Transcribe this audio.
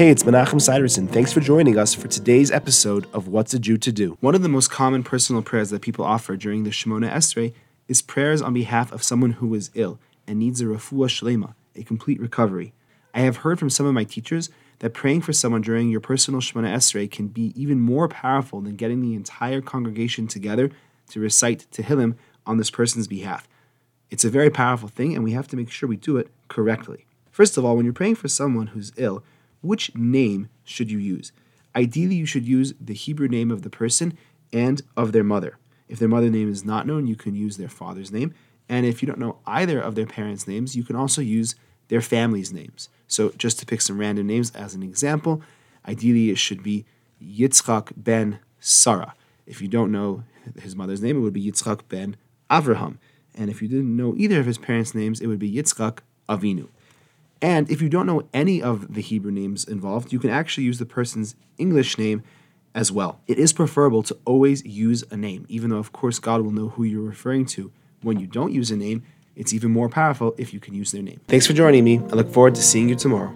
Hey, it's Menachem Siderson. Thanks for joining us for today's episode of What's a Jew to Do. One of the most common personal prayers that people offer during the Shemona Esrei is prayers on behalf of someone who is ill and needs a refuah shlema, a complete recovery. I have heard from some of my teachers that praying for someone during your personal Shemona Esrei can be even more powerful than getting the entire congregation together to recite Tehillim on this person's behalf. It's a very powerful thing, and we have to make sure we do it correctly. First of all, when you're praying for someone who's ill, which name should you use? Ideally, you should use the Hebrew name of the person and of their mother. If their mother name is not known, you can use their father's name. And if you don't know either of their parents' names, you can also use their family's names. So, just to pick some random names as an example, ideally it should be Yitzchak ben Sarah. If you don't know his mother's name, it would be Yitzchak ben Avraham. And if you didn't know either of his parents' names, it would be Yitzchak Avinu. And if you don't know any of the Hebrew names involved, you can actually use the person's English name as well. It is preferable to always use a name, even though, of course, God will know who you're referring to. When you don't use a name, it's even more powerful if you can use their name. Thanks for joining me. I look forward to seeing you tomorrow.